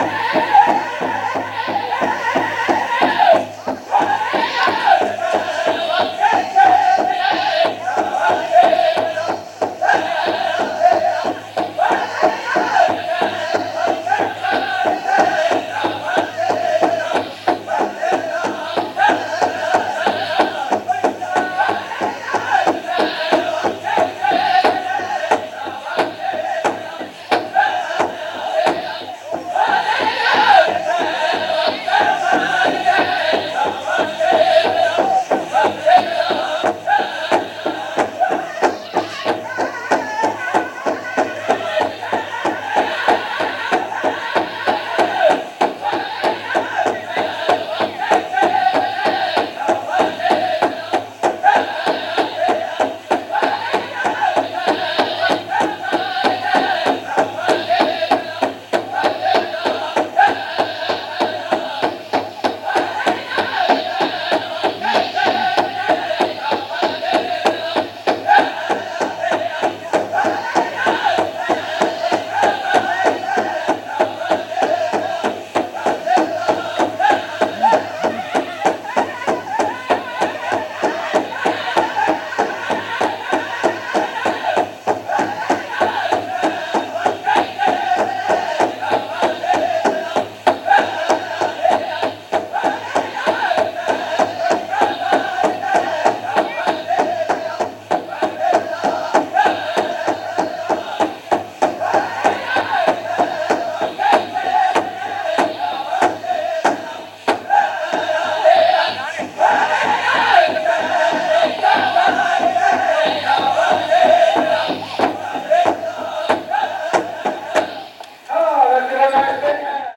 Yeah.